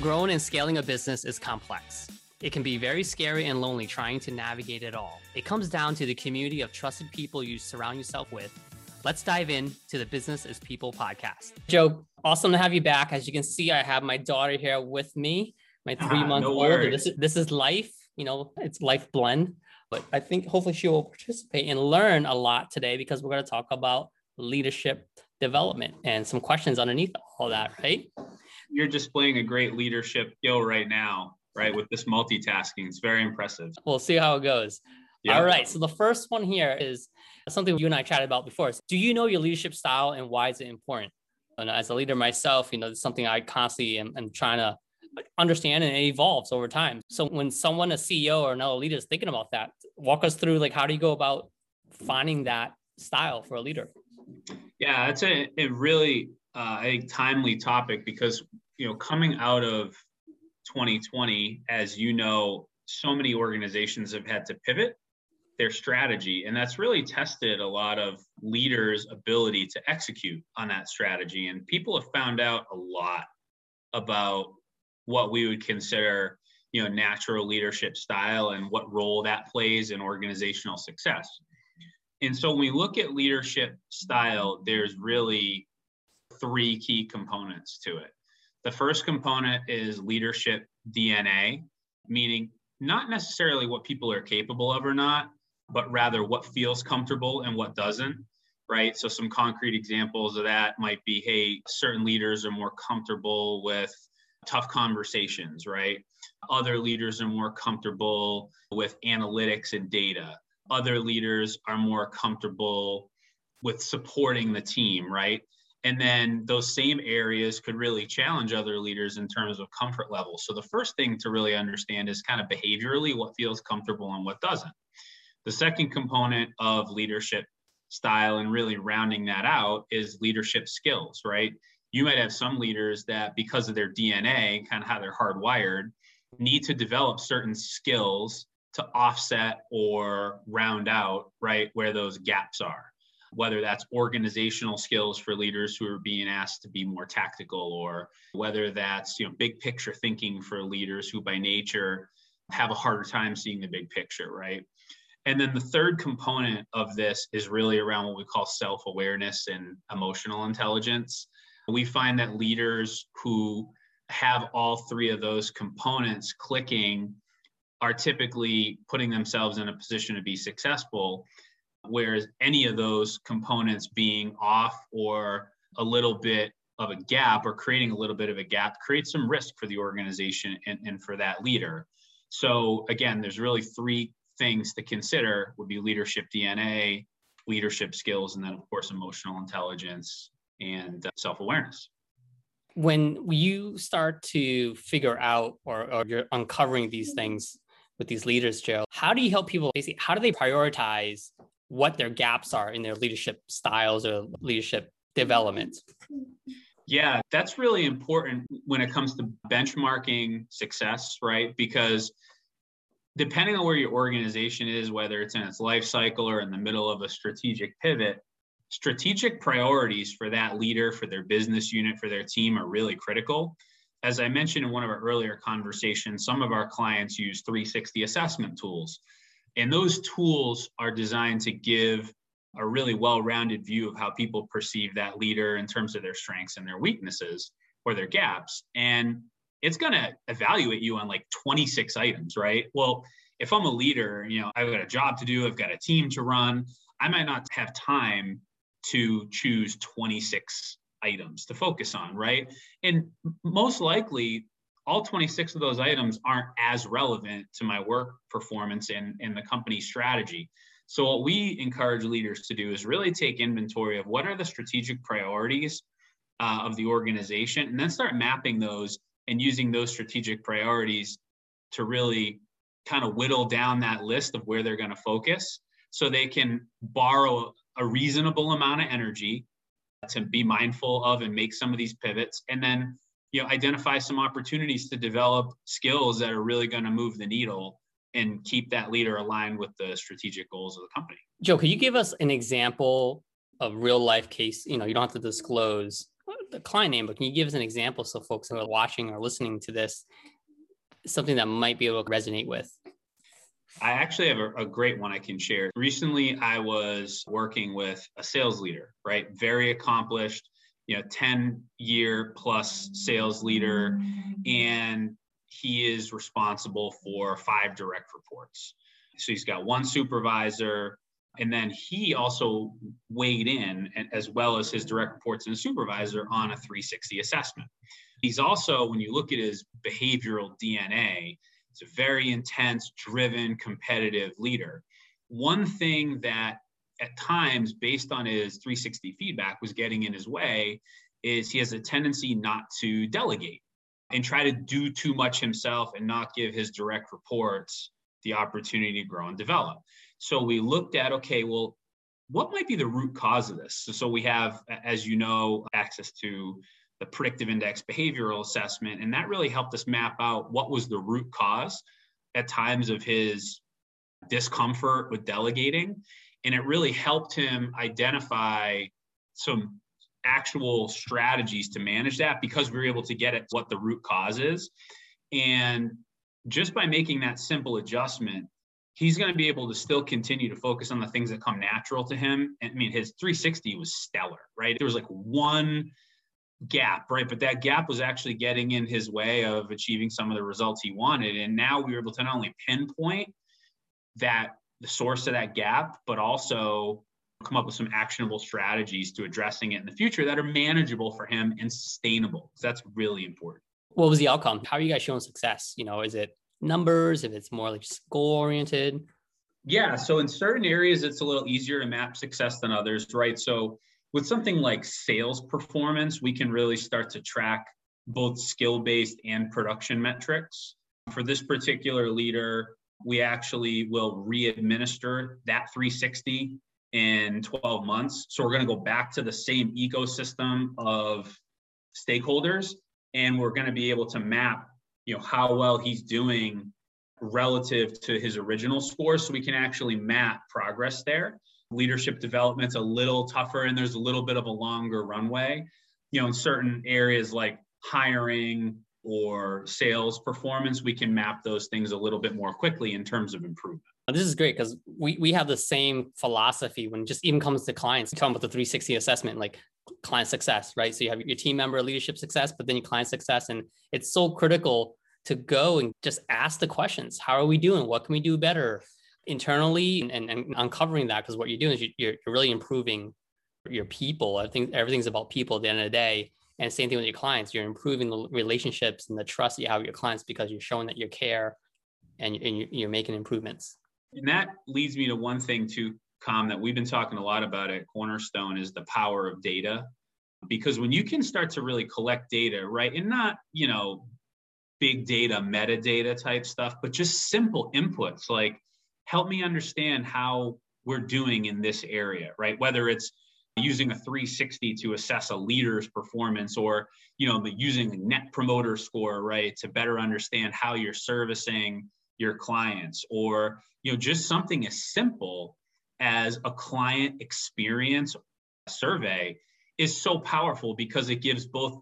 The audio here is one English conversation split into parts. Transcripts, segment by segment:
Growing and scaling a business is complex. It can be very scary and lonely trying to navigate it all. It comes down to the community of trusted people you surround yourself with. Let's dive in to the Business is People podcast. Joe, awesome to have you back. As you can see, I have my daughter here with me, my three month ah, no old. This is, this is life, you know, it's life blend. But I think hopefully she will participate and learn a lot today because we're going to talk about leadership development and some questions underneath all that, right? You're displaying a great leadership skill right now, right? With this multitasking, it's very impressive. We'll see how it goes. All right. So the first one here is something you and I chatted about before. Do you know your leadership style and why is it important? And as a leader myself, you know, it's something I constantly am, am trying to understand and it evolves over time. So when someone, a CEO or another leader is thinking about that, walk us through like how do you go about finding that style for a leader? Yeah, it's a, a really uh, a timely topic because you know coming out of 2020, as you know, so many organizations have had to pivot their strategy, and that's really tested a lot of leaders' ability to execute on that strategy. And people have found out a lot about what we would consider you know natural leadership style and what role that plays in organizational success and so when we look at leadership style there's really three key components to it. The first component is leadership DNA, meaning not necessarily what people are capable of or not, but rather what feels comfortable and what doesn't, right? So, some concrete examples of that might be hey, certain leaders are more comfortable with tough conversations, right? Other leaders are more comfortable with analytics and data. Other leaders are more comfortable with supporting the team, right? And then those same areas could really challenge other leaders in terms of comfort level. So the first thing to really understand is kind of behaviorally what feels comfortable and what doesn't. The second component of leadership style and really rounding that out is leadership skills, right? You might have some leaders that, because of their DNA, kind of how they're hardwired, need to develop certain skills to offset or round out, right, where those gaps are whether that's organizational skills for leaders who are being asked to be more tactical or whether that's you know big picture thinking for leaders who by nature have a harder time seeing the big picture right? And then the third component of this is really around what we call self-awareness and emotional intelligence. We find that leaders who have all three of those components clicking are typically putting themselves in a position to be successful Whereas any of those components being off or a little bit of a gap or creating a little bit of a gap creates some risk for the organization and, and for that leader. So again, there's really three things to consider would be leadership DNA, leadership skills, and then of course emotional intelligence and uh, self-awareness. When you start to figure out or, or you're uncovering these things with these leaders, Joe, how do you help people basically how do they prioritize what their gaps are in their leadership styles or leadership development. Yeah, that's really important when it comes to benchmarking success, right? Because depending on where your organization is, whether it's in its life cycle or in the middle of a strategic pivot, strategic priorities for that leader, for their business unit, for their team are really critical. As I mentioned in one of our earlier conversations, some of our clients use 360 assessment tools. And those tools are designed to give a really well-rounded view of how people perceive that leader in terms of their strengths and their weaknesses or their gaps. And it's going to evaluate you on like 26 items, right? Well, if I'm a leader, you know, I've got a job to do, I've got a team to run, I might not have time to choose 26 items to focus on, right? And most likely all 26 of those items aren't as relevant to my work performance and, and the company strategy. So, what we encourage leaders to do is really take inventory of what are the strategic priorities uh, of the organization and then start mapping those and using those strategic priorities to really kind of whittle down that list of where they're going to focus so they can borrow a reasonable amount of energy to be mindful of and make some of these pivots and then you know identify some opportunities to develop skills that are really going to move the needle and keep that leader aligned with the strategic goals of the company joe could you give us an example of real life case you know you don't have to disclose the client name, but can you give us an example so folks who are watching or listening to this, something that might be able to resonate with? I actually have a, a, great one I can share. Recently, I was working with a sales leader, right? Very accomplished, you know, 10 year plus sales leader. And he is responsible for five direct reports. So he's got one supervisor, and then he also weighed in, as well as his direct reports and supervisor, on a 360 assessment. He's also, when you look at his behavioral DNA, it's a very intense, driven, competitive leader. One thing that at times, based on his 360 feedback, was getting in his way is he has a tendency not to delegate and try to do too much himself and not give his direct reports the opportunity to grow and develop. So we looked at okay, well, what might be the root cause of this? So, so we have, as you know, access to the predictive index behavioral assessment, and that really helped us map out what was the root cause at times of his discomfort with delegating. And it really helped him identify some actual strategies to manage that because we were able to get at what the root cause is. And just by making that simple adjustment, he's going to be able to still continue to focus on the things that come natural to him. I mean, his 360 was stellar, right? There was like one gap, right? But that gap was actually getting in his way of achieving some of the results he wanted. And now we were able to not only pinpoint that the source of that gap, but also come up with some actionable strategies to addressing it in the future that are manageable for him and sustainable. So that's really important. What was the outcome? How are you guys showing success? You know, is it numbers? If it's more like goal oriented? Yeah. So in certain areas, it's a little easier to map success than others, right? So with something like sales performance, we can really start to track both skill based and production metrics. For this particular leader, we actually will re-administer that 360 in 12 months. So we're going to go back to the same ecosystem of stakeholders and we're going to be able to map, you know, how well he's doing relative to his original score so we can actually map progress there. Leadership development's a little tougher and there's a little bit of a longer runway. You know, in certain areas like hiring, or sales performance, we can map those things a little bit more quickly in terms of improvement. This is great because we, we have the same philosophy when just even comes to clients, talking about the 360 assessment, like client success, right? So you have your team member leadership success, but then your client success. And it's so critical to go and just ask the questions. How are we doing? What can we do better internally? And, and, and uncovering that because what you're doing is you're, you're really improving your people. I think everything's about people at the end of the day. And same thing with your clients. You're improving the relationships and the trust you have with your clients because you're showing that you care and, and you're making improvements. And that leads me to one thing too, Kham, that we've been talking a lot about at Cornerstone is the power of data. Because when you can start to really collect data, right, and not, you know, big data, metadata type stuff, but just simple inputs like help me understand how we're doing in this area, right? Whether it's using a 360 to assess a leader's performance or you know using net promoter score right to better understand how you're servicing your clients or you know just something as simple as a client experience survey is so powerful because it gives both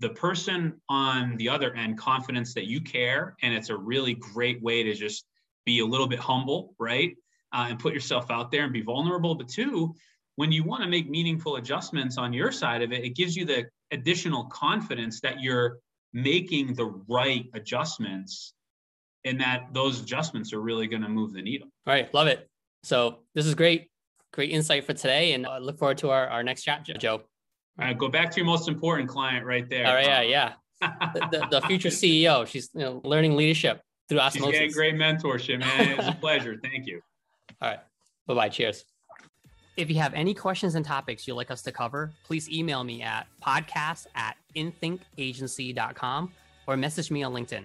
the person on the other end confidence that you care and it's a really great way to just be a little bit humble right uh, and put yourself out there and be vulnerable. But two when you want to make meaningful adjustments on your side of it, it gives you the additional confidence that you're making the right adjustments and that those adjustments are really going to move the needle. All right. Love it. So this is great. Great insight for today. And I look forward to our, our next chat, Joe. All right. Go back to your most important client right there. All right. Yeah. Yeah. the, the, the, future CEO. She's you know, learning leadership through osmosis. She's getting great mentorship, man. It's a pleasure. Thank you. All right. Bye bye. Cheers. If you have any questions and topics you'd like us to cover, please email me at podcast at inthinkagency.com or message me on LinkedIn.